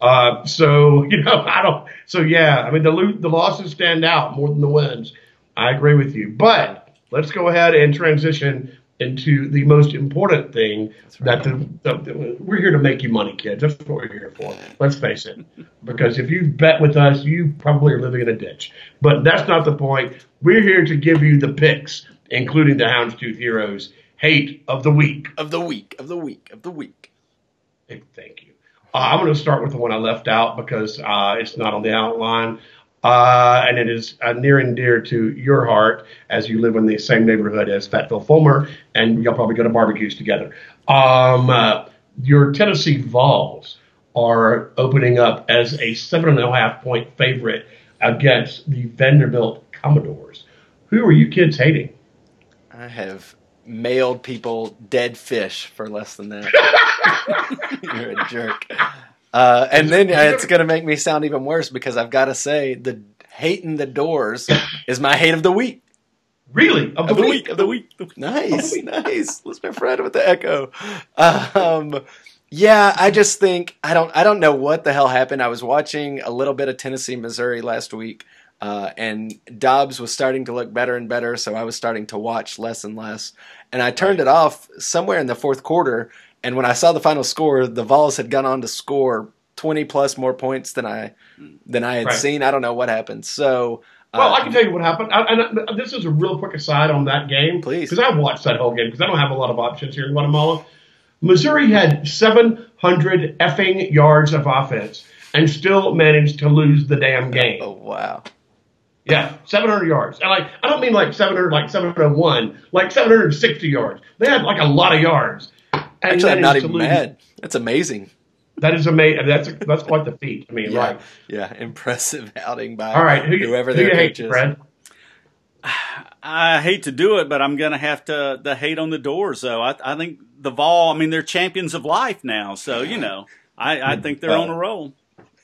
Uh, so you know, I don't. So yeah, I mean, the the losses stand out more than the wins. I agree with you, but let's go ahead and transition into the most important thing right. that the, the, the, we're here to make you money, kids. That's what we're here for. Let's face it. Because if you bet with us, you probably are living in a ditch. But that's not the point. We're here to give you the picks, including the Houndstooth Heroes hate of the week. Of the week. Of the week. Of the week. Thank you. Uh, I'm going to start with the one I left out because uh, it's not on the outline uh, and it is uh, near and dear to your heart as you live in the same neighborhood as Fayetteville Fulmer, and you'll probably go to barbecues together. Um, uh, your Tennessee Vols are opening up as a seven and a half point favorite against the Vanderbilt Commodores. Who are you kids hating? I have mailed people dead fish for less than that. You're a jerk. Uh, and then it's going to make me sound even worse because I've got to say the hating the Dores is my hate of the week. Really? Of the, of the week. week. Of the week. Nice, nice. Let's be friend with the echo. Um, yeah, I just think I don't I don't know what the hell happened. I was watching a little bit of Tennessee, Missouri last week, uh, and Dobbs was starting to look better and better, so I was starting to watch less and less. And I turned it off somewhere in the fourth quarter, and when I saw the final score, the Vols had gone on to score 20 plus more points than I than I had right. seen. I don't know what happened. So well, uh, I can tell you what happened. I, and this is a real quick aside on that game, please, because I watched that whole game because I don't have a lot of options here in Guatemala. Missouri had 700 effing yards of offense and still managed to lose the damn game. Oh wow. Yeah, 700 yards. And like I don't mean like 700 like 701, like 760 yards. They had like a lot of yards. Actually, I'm not even mad. That's amazing. That is amazing. That's a, that's quite the feat. I mean, yeah, right? Yeah, impressive outing by all right. Who, whoever who their you coach hate, Fred? I hate to do it, but I'm going to have to the hate on the Dores. Though I, I think the Vol. I mean, they're champions of life now, so you know, I, I think they're on a roll.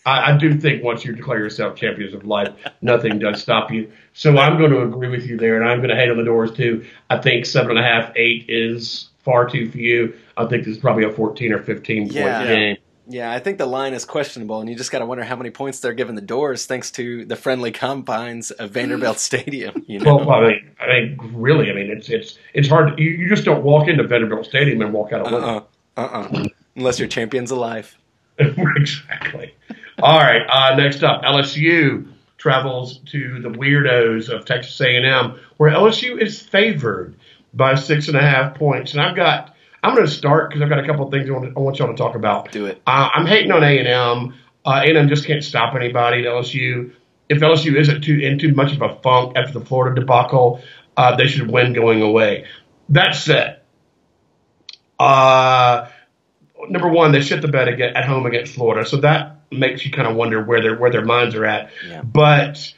I, I, do think once you declare yourself champions of life, nothing does stop you. So I'm going to agree with you there, and I'm going to hate on the Dores too. I think seven and a half, eight is far too few. I think this is probably a 14 or 15 point yeah. game. Yeah, I think the line is questionable, and you just got to wonder how many points they're giving the Dores, thanks to the friendly confines of Vanderbilt Stadium. You know? Well, I mean, I mean, really, I mean, it's it's it's hard. You, you just don't walk into Vanderbilt Stadium and walk out of uh-uh, uh uh-uh. unless you're champions alive. exactly. All right. Uh, next up, LSU travels to the weirdos of Texas A&M, where LSU is favored by six and a half points. And I've got, I'm going to start because I've got a couple of things I want, I want y'all to talk about. Do it. Uh, I'm hating on A&M. Uh, A&M just can't stop anybody at LSU. If LSU isn't too in too much of a funk after the Florida debacle, uh, they should win going away. That said, uh, number one, they shit the bed again at home against Florida, so that makes you kind of wonder where their where their minds are at. Yeah. But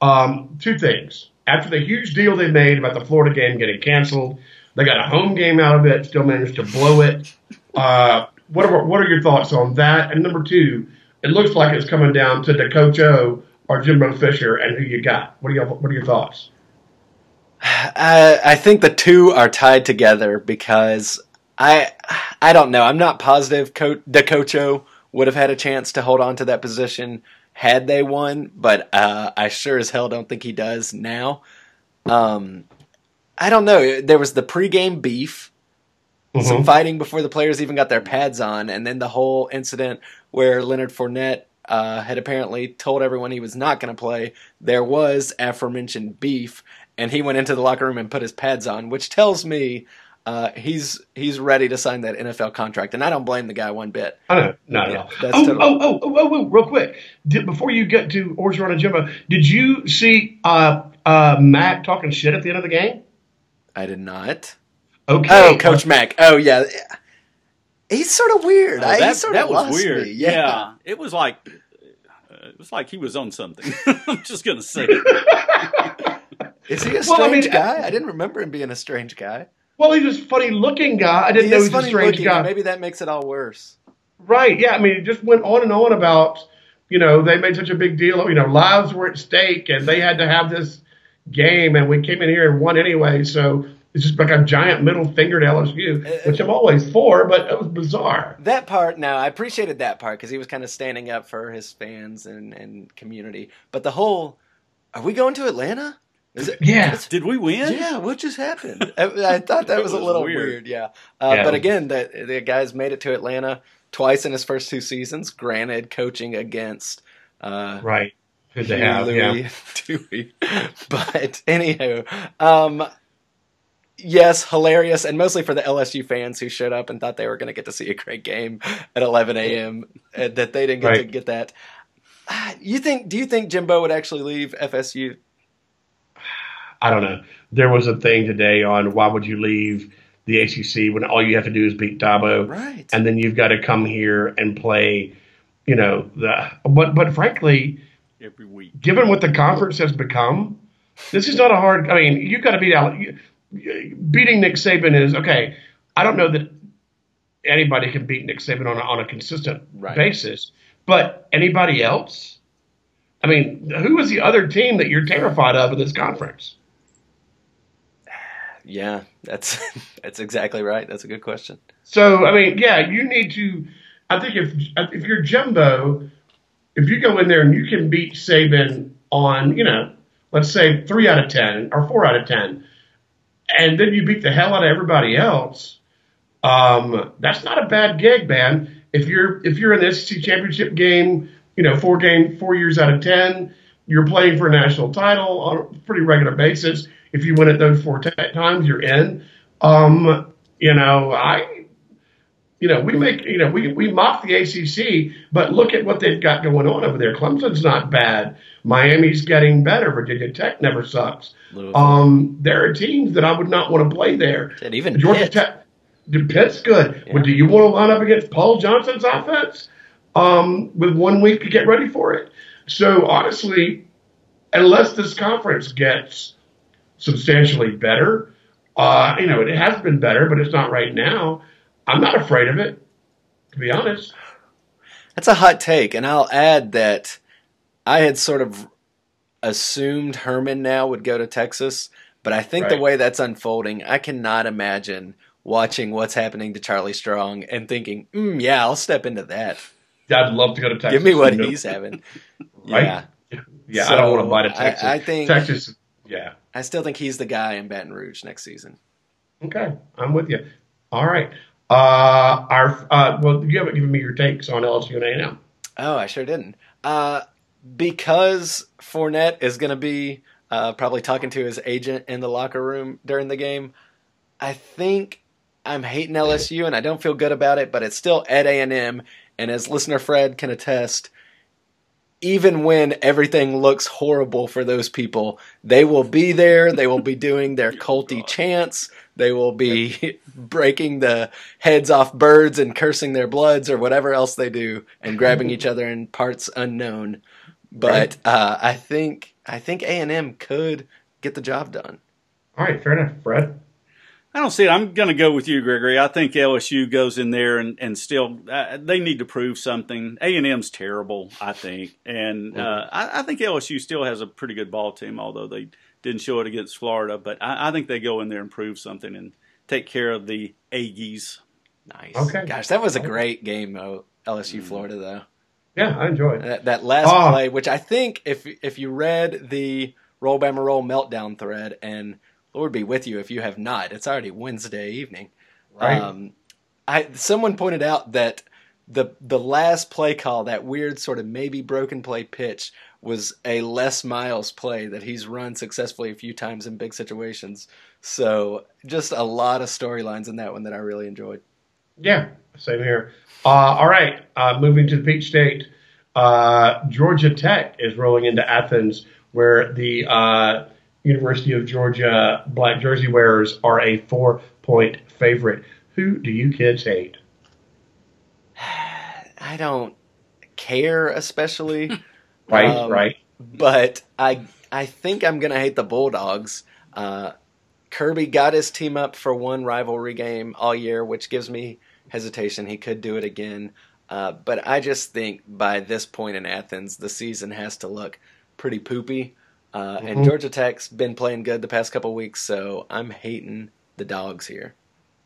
um, two things: after the huge deal they made about the Florida game getting canceled, they got a home game out of it, still managed to blow it. Uh, what are what are your thoughts on that? And number two, it looks like it's coming down to the Coach O or Jimbo Fisher, and who you got. What are your what are your thoughts? I, I think the two are tied together because I I don't know. I'm not positive Co- DeCocho would have had a chance to hold on to that position had they won, but uh, I sure as hell don't think he does now. Um, I don't know. There was the pregame beef, mm-hmm. some fighting before the players even got their pads on, and then the whole incident where Leonard Fournette uh, had apparently told everyone he was not going to play. There was aforementioned beef, and he went into the locker room and put his pads on, which tells me uh, he's he's ready to sign that NFL contract, and I don't blame the guy one bit. I know, not not at all. Oh, totally- oh, oh, oh, oh, oh, real quick, did, before you get to Orgeron and Jimbo, did you see uh, uh, Mac talking shit at the end of the game? I did not. Okay. Oh, Coach Mac. Oh, yeah. He's sort of weird. Oh, that, sort that of was weird. Yeah. yeah. it was like uh, it was like he was on something. I'm just gonna say. Is he a strange well, I mean, guy? I didn't remember him being a strange guy. Well, he's a funny looking guy. I didn't he know he was a strange looking, guy. Maybe that makes it all worse. Right. Yeah. I mean, it just went on and on about, you know, they made such a big deal. You know, lives were at stake and they had to have this game and we came in here and won anyway. So it's just like a giant middle finger to LSU, uh, which I'm always for, but it was bizarre. That part, no, I appreciated that part because he was kind of standing up for his fans and, and community. But the whole, are we going to Atlanta? It, yeah. Did we win? Yeah. What just happened? I, I thought that was, was, a little weird. weird yeah. Uh, yeah. But again, the, the guy's made it to Atlanta twice in his first two seasons. Granted, coaching against uh, right. Good to have. Louis yeah. Dewey. But anyhow, um, yes, hilarious, and mostly for the LSU fans who showed up and thought they were going to get to see a great game at 11 a.m. that they didn't get right. to get that. You think? Do you think Jimbo would actually leave FSU I don't know. There was a thing today on why would you leave the ACC when all you have to do is beat Dabo, right? And then you've got to come here and play, you know, the. But but frankly, every week, given what the conference has become, this is not a hard. I mean, you've got to beat out. Beating Nick Saban is okay. I don't know that anybody can beat Nick Saban on a, on a consistent right. basis, but anybody else. I mean, who is the other team that you're terrified of in this conference? Yeah, that's that's exactly right. That's a good question. So I mean, yeah, you need to. I think if if you're Jimbo, if you go in there and you can beat Saban on, you know, let's say three out of ten or four out of ten, and then you beat the hell out of everybody else, um, that's not a bad gig, man. If you're if you're in the SEC championship game, you know, four game four years out of ten, you're playing for a national title on a pretty regular basis if you win it those four t- times, you're in. Um, you know, I, you know, we make, you know, we, we mock the ACC, but look at what they've got going on over there. Clemson's not bad. Miami's getting better. Virginia Tech never sucks. Um, there are teams that I would not want to play there. And even Georgia Pitt. Tech. Pitt's good. Yeah. But do you want to line up against Paul Johnson's offense um, with one week to get ready for it? So honestly, unless this conference gets substantially better. Uh, you know, it has been better, but it's not right now. I'm not afraid of it, to be honest. That's a hot take, and I'll add that I had sort of assumed Herman now would go to Texas, but I think right. the way that's unfolding, I cannot imagine watching what's happening to Charlie Strong and thinking, mm, "Yeah, I'll step into that." I'd love to go to Texas. Give me what he's having. right? Yeah, yeah. So I don't want to buy to Texas. I, I think Texas. Yeah, I still think he's the guy in Baton Rouge next season. Okay, I'm with you. All right. Uh, our uh, well, you haven't given me your takes on LSU and A&M. Oh, I sure didn't. Uh, because Fournette is going to be uh, probably talking to his agent in the locker room during the game. I think I'm hating LSU, and I don't feel good about it, but it's still at A and M. And as listener Fred can attest, even when everything looks horrible for those people, they will be there. They will be doing their culty chants. They will be breaking the heads off birds and cursing their bloods or whatever else they do and grabbing each other in parts unknown. But uh, I think I think A and M could get the job done. All right, fair enough, Fred. I don't see it. I'm going to go with you, Gregory. I think LSU goes in there and, and still uh, they need to prove something. A and M's terrible, I think, and uh, I, I, think LSU still has a pretty good ball team, although they didn't show it against Florida. But I, I think they go in there and prove something and take care of the Aggies. Nice. Okay. Gosh, that was a great game, though. LSU Florida, though. Yeah, I enjoyed that, that last oh. play, which I think if if you read the Roll Bama Roll meltdown thread and Lord be with you if you have not. It's already Wednesday evening. Right. Um, I someone pointed out that the the last play call, that weird sort of maybe broken play pitch, was a Les Miles play that he's run successfully a few times in big situations. So just a lot of storylines in that one that I really enjoyed. Yeah, same here. Uh, all right, uh, moving to the Peach State. Uh, Georgia Tech is rolling into Athens, where the uh, University of Georgia black jersey wearers are a four point favorite. Who do you kids hate? I don't care especially. right, um, right. But I I think I'm gonna hate the Bulldogs. Uh, Kirby got his team up for one rivalry game all year, which gives me hesitation. He could do it again. Uh, but I just think by this point in Athens, the season has to look pretty poopy. Uh, mm-hmm. And Georgia Tech's been playing good the past couple weeks, so I'm hating the dogs here.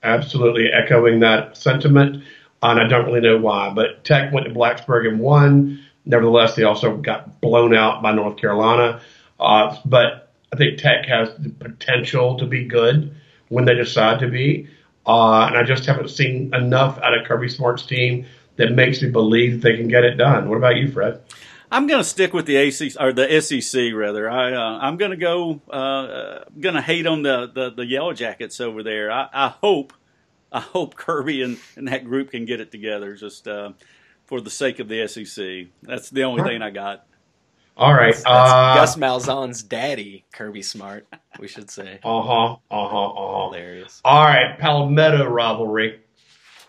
Absolutely echoing that sentiment. And I don't really know why, but Tech went to Blacksburg and won. Nevertheless, they also got blown out by North Carolina. Uh, but I think Tech has the potential to be good when they decide to be. Uh, and I just haven't seen enough out of Kirby Smart's team that makes me believe they can get it done. What about you, Fred? I'm going to stick with the ACC or the SEC rather. I uh, I'm going to go. Uh, going to hate on the, the, the Yellow Jackets over there. I, I hope I hope Kirby and, and that group can get it together. Just uh, for the sake of the SEC. That's the only thing I got. All right. That's, that's uh, Gus Malzahn's daddy, Kirby Smart. We should say. Uh huh. Uh huh. Uh huh. Hilarious. All right. Palmetto rivalry.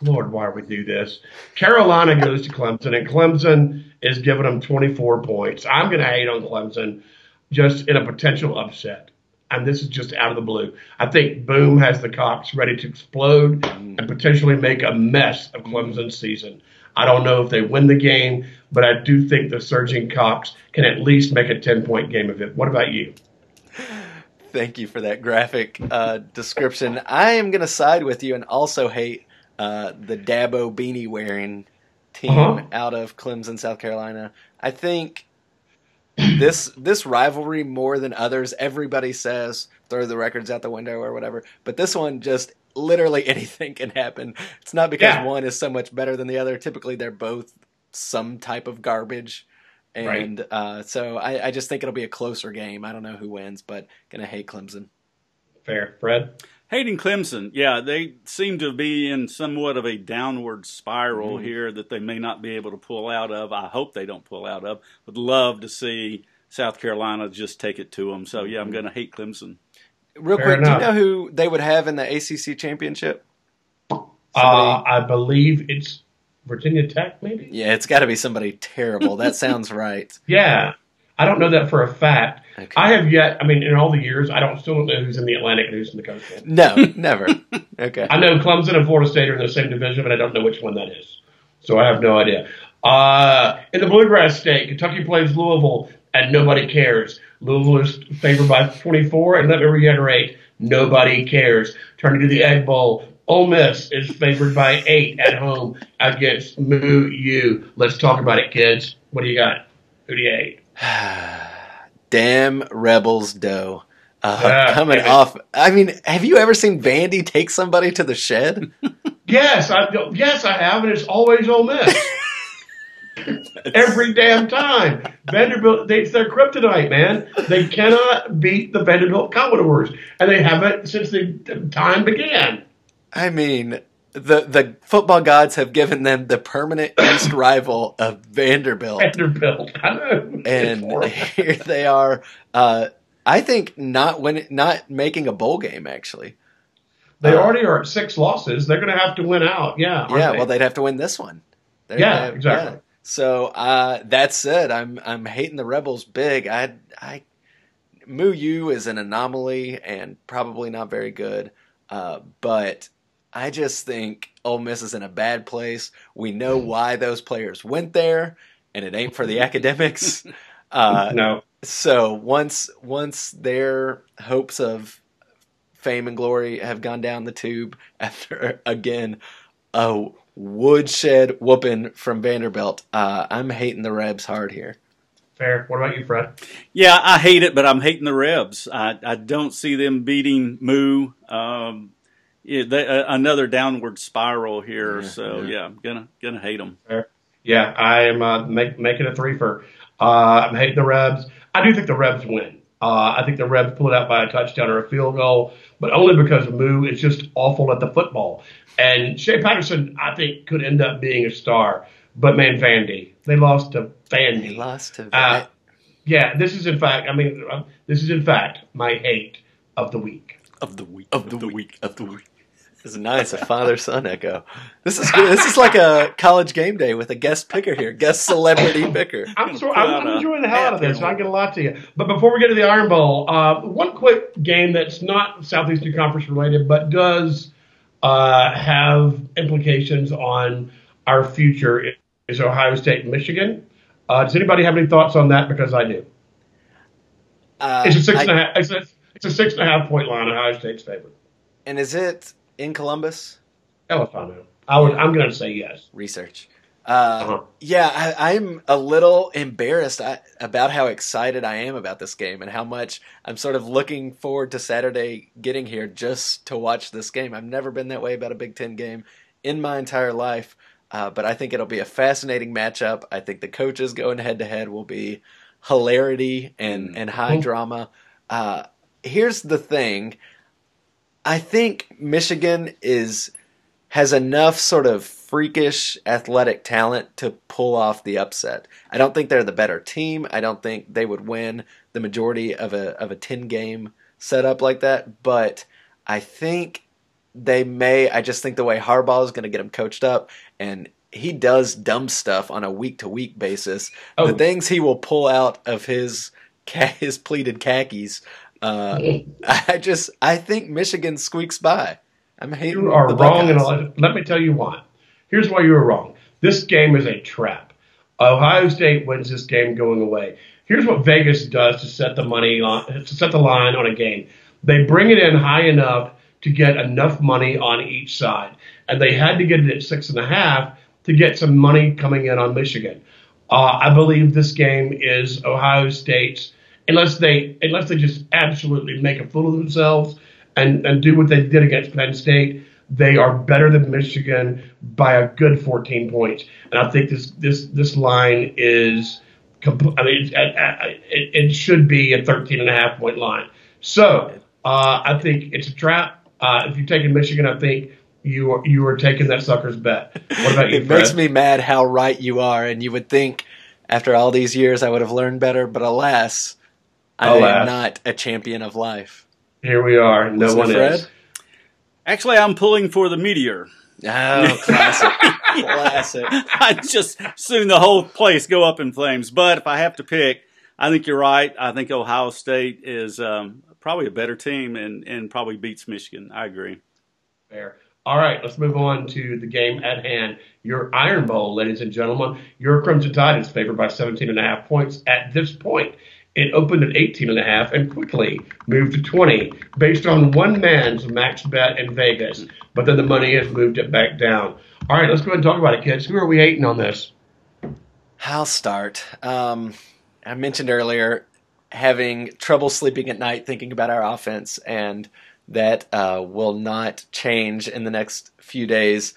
Lord, why we do this? Carolina goes to Clemson, and Clemson is giving them 24 points. I'm going to hate on Clemson just in a potential upset. And this is just out of the blue. I think Boom has the Cocks ready to explode and potentially make a mess of Clemson's season. I don't know if they win the game, but I do think the surging Cocks can at least make a 10 point game of it. What about you? Thank you for that graphic uh, description. I am going to side with you and also hate uh, the Dabo beanie wearing team uh-huh. out of Clemson, South Carolina. I think this this rivalry more than others. Everybody says throw the records out the window or whatever, but this one just literally anything can happen. It's not because yeah. one is so much better than the other. Typically, they're both some type of garbage. And right. uh, so I, I just think it'll be a closer game. I don't know who wins, but gonna hate Clemson. Fair, Fred. Hayden Clemson, yeah, they seem to be in somewhat of a downward spiral mm. here that they may not be able to pull out of. I hope they don't pull out of. Would love to see South Carolina just take it to them. So yeah, I'm mm-hmm. going to hate Clemson. Real Fair quick, enough. do you know who they would have in the ACC championship? Uh, I believe it's Virginia Tech, maybe. Yeah, it's got to be somebody terrible. That sounds right. Yeah, I don't know that for a fact. Okay. I have yet. I mean, in all the years, I don't still don't know who's in the Atlantic and who's in the Coastal. No, never. Okay. I know Clemson and Florida State are in the same division, but I don't know which one that is. So I have no idea. Uh, in the Bluegrass State, Kentucky plays Louisville, and nobody cares. Louisville is favored by 24, and let me reiterate, nobody cares. Turning to the Egg Bowl, Ole Miss is favored by eight at home against Moo U. Let's talk about it, kids. What do you got? Who do you hate? Damn Rebels dough. Uh, coming off. I mean, have you ever seen Vandy take somebody to the shed? yes, I yes I have, and it's always Ole Miss. every damn time. Vanderbilt, they, it's their kryptonite, man. They cannot beat the Vanderbilt Commodores, and they haven't since the time began. I mean, the the football gods have given them the permanent East rival of Vanderbilt. Vanderbilt, I know. And here they are. Uh, I think not when not making a bowl game actually. They uh, already are at six losses. They're going to have to win out. Yeah. Yeah. They? Well, they'd have to win this one. They're yeah. Have, exactly. Yeah. So uh, that said, I'm I'm hating the Rebels big. I I Moo U is an anomaly and probably not very good. Uh, but I just think Ole Miss is in a bad place. We know why those players went there, and it ain't for the academics. Uh, no. So once once their hopes of fame and glory have gone down the tube after again a woodshed whooping from Vanderbilt, uh, I'm hating the Rebs hard here. Fair. What about you, Fred? Yeah, I hate it, but I'm hating the Rebs. I, I don't see them beating Moo. Um, yeah, they, uh, another downward spiral here. Yeah, so yeah. yeah, I'm gonna gonna hate them. Fair. Yeah, I am uh, make, making a three for. Uh, I'm hating the Rebs. I do think the Rebs win. Uh, I think the Rebs pull it out by a touchdown or a field goal, but only because Moo is just awful at the football. And Shea Patterson, I think, could end up being a star. But man, Vandy, they lost to Vandy. They lost to uh, Yeah, this is in fact. I mean, uh, this is in fact my hate of the week. Of the week. Of the, of the week. week. Of the week. This is nice, a father son echo. This is good. This is like a college game day with a guest picker here, guest celebrity picker. I'm, so, I'm, I'm enjoying the hell out of this. I get a lot to you. But before we get to the Iron Bowl, uh, one quick game that's not Southeastern Conference related, but does uh, have implications on our future is Ohio State and Michigan. Uh, does anybody have any thoughts on that? Because I do. Uh, it's a six I, and a half. It's a, it's a six and a half point line. Ohio State's favorite. And is it in Columbus? Hell if I would, I'm going to say yes. Research. Uh, uh-huh. Yeah, I, am a little embarrassed about how excited I am about this game and how much I'm sort of looking forward to Saturday getting here just to watch this game. I've never been that way about a Big Ten game in my entire life, uh, but I think it'll be a fascinating matchup. I think the coaches going head to head will be hilarity and, and high mm-hmm. drama. Uh, here's the thing I think Michigan is has enough sort of freakish athletic talent to pull off the upset. I don't think they're the better team. I don't think they would win the majority of a of a 10 game setup like that, but I think they may I just think the way Harbaugh is going to get them coached up and he does dumb stuff on a week to week basis. Oh. The things he will pull out of his his pleated khakis uh, I just I think Michigan squeaks by. I'm hating. You are wrong, and let me tell you why. Here's why you are wrong. This game is a trap. Ohio State wins this game going away. Here's what Vegas does to set the money on to set the line on a game. They bring it in high enough to get enough money on each side, and they had to get it at six and a half to get some money coming in on Michigan. Uh, I believe this game is Ohio State's unless they unless they just absolutely make a fool of themselves and, and do what they did against Penn State, they are better than Michigan by a good 14 points. And I think this this this line is I mean, it, it, should be a 13 and a half point line. So uh, I think it's a trap. Uh, if you're taking Michigan, I think you are, you are taking that sucker's bet. What about you? it Fred? makes me mad how right you are, and you would think after all these years I would have learned better, but alas, I am not a champion of life. Here we are. No one Fred? is. Actually, I'm pulling for the meteor. Oh, classic. classic. I just soon the whole place go up in flames. But if I have to pick, I think you're right. I think Ohio State is um, probably a better team and, and probably beats Michigan. I agree. Fair. All right, let's move on to the game at hand. Your Iron Bowl, ladies and gentlemen. Your Crimson Tide is favored by 17 and a half points at this point. It opened at 18 and a half and quickly moved to 20 based on one man's max bet in Vegas. But then the money has moved it back down. All right, let's go ahead and talk about it, kids. Who are we hating on this? I'll start. Um, I mentioned earlier having trouble sleeping at night thinking about our offense, and that uh, will not change in the next few days.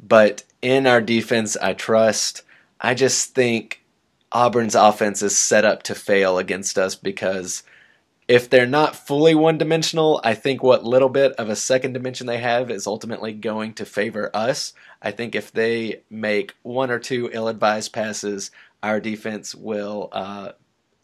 But in our defense, I trust. I just think Auburn's offense is set up to fail against us because if they're not fully one dimensional, I think what little bit of a second dimension they have is ultimately going to favor us. I think if they make one or two ill advised passes, our defense will uh,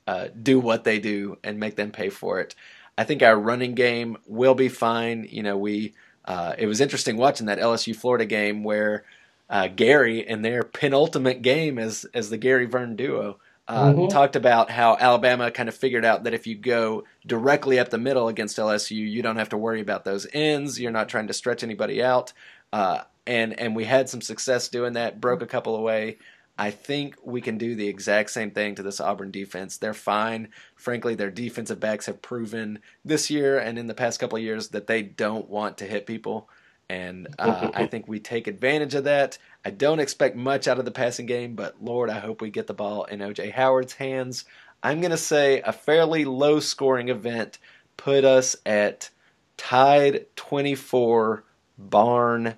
uh, do what they do and make them pay for it. I think our running game will be fine. You know, we uh, it was interesting watching that LSU Florida game where uh, Gary in their penultimate game as as the Gary Verne duo uh, mm-hmm. talked about how Alabama kind of figured out that if you go directly up the middle against LSU, you don't have to worry about those ends. You're not trying to stretch anybody out. Uh, and and we had some success doing that. Broke a couple away. I think we can do the exact same thing to this Auburn defense. They're fine. Frankly, their defensive backs have proven this year and in the past couple of years that they don't want to hit people. And uh, I think we take advantage of that. I don't expect much out of the passing game, but Lord, I hope we get the ball in OJ Howard's hands. I'm going to say a fairly low scoring event put us at tied 24, barn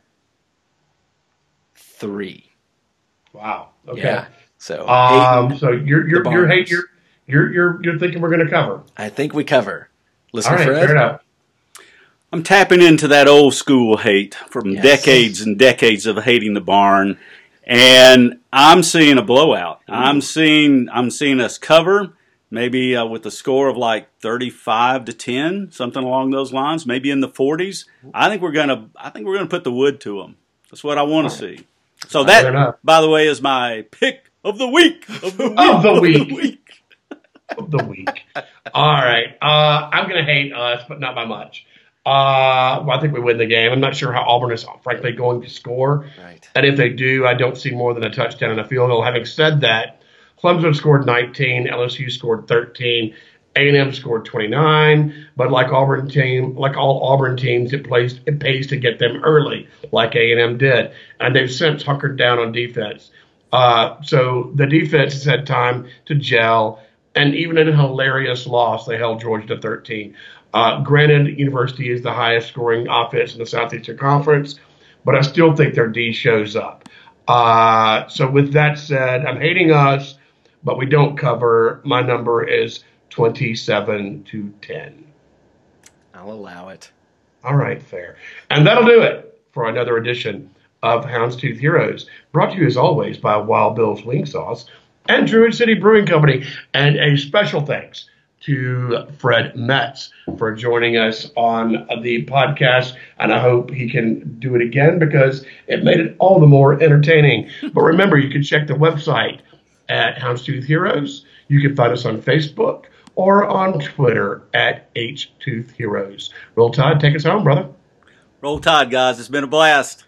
3. Wow. Okay. Yeah. So, um, so you're you're you're, you're you're you're you're thinking we're going to cover. I think we cover. Listen, All right, Fred. fair enough. I'm tapping into that old school hate from yes. decades and decades of hating the barn, and I'm seeing a blowout. Ooh. I'm seeing I'm seeing us cover, maybe uh, with a score of like 35 to 10, something along those lines, maybe in the 40s. I think we're gonna I think we're gonna put the wood to them. That's what I want to see. So that, by the way, is my pick of the week. Of the week. of the week. of the week. All right. Uh, I'm going to hate us, but not by much. Uh, well, I think we win the game. I'm not sure how Auburn is, frankly, going to score. Right. And if they do, I don't see more than a touchdown and a field goal. Having said that, Clemson scored 19, LSU scored 13, a&M scored 29, but like Auburn team, like all Auburn teams, it plays it pays to get them early, like A&M did, and they've since hunkered down on defense. Uh, so the defense has had time to gel, and even in a hilarious loss, they held Georgia to 13. Uh, granted, University is the highest scoring offense in the Southeastern Conference, but I still think their D shows up. Uh, so with that said, I'm hating us, but we don't cover. My number is 27 to 10. I'll allow it. All right, fair. And that'll do it for another edition of Houndstooth Heroes, brought to you as always by Wild Bill's Wing Sauce and Druid City Brewing Company. And a special thanks to Fred Metz for joining us on the podcast. And I hope he can do it again because it made it all the more entertaining. but remember, you can check the website at Houndstooth Heroes. You can find us on Facebook or on Twitter at H-Tooth Heroes. Roll Tide, take us home, brother. Roll Tide, guys. It's been a blast.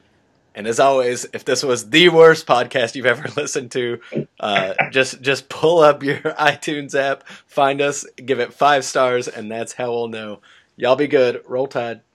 And as always, if this was the worst podcast you've ever listened to, uh, just just pull up your iTunes app, find us, give it five stars, and that's how we'll know. Y'all be good. Roll Tide.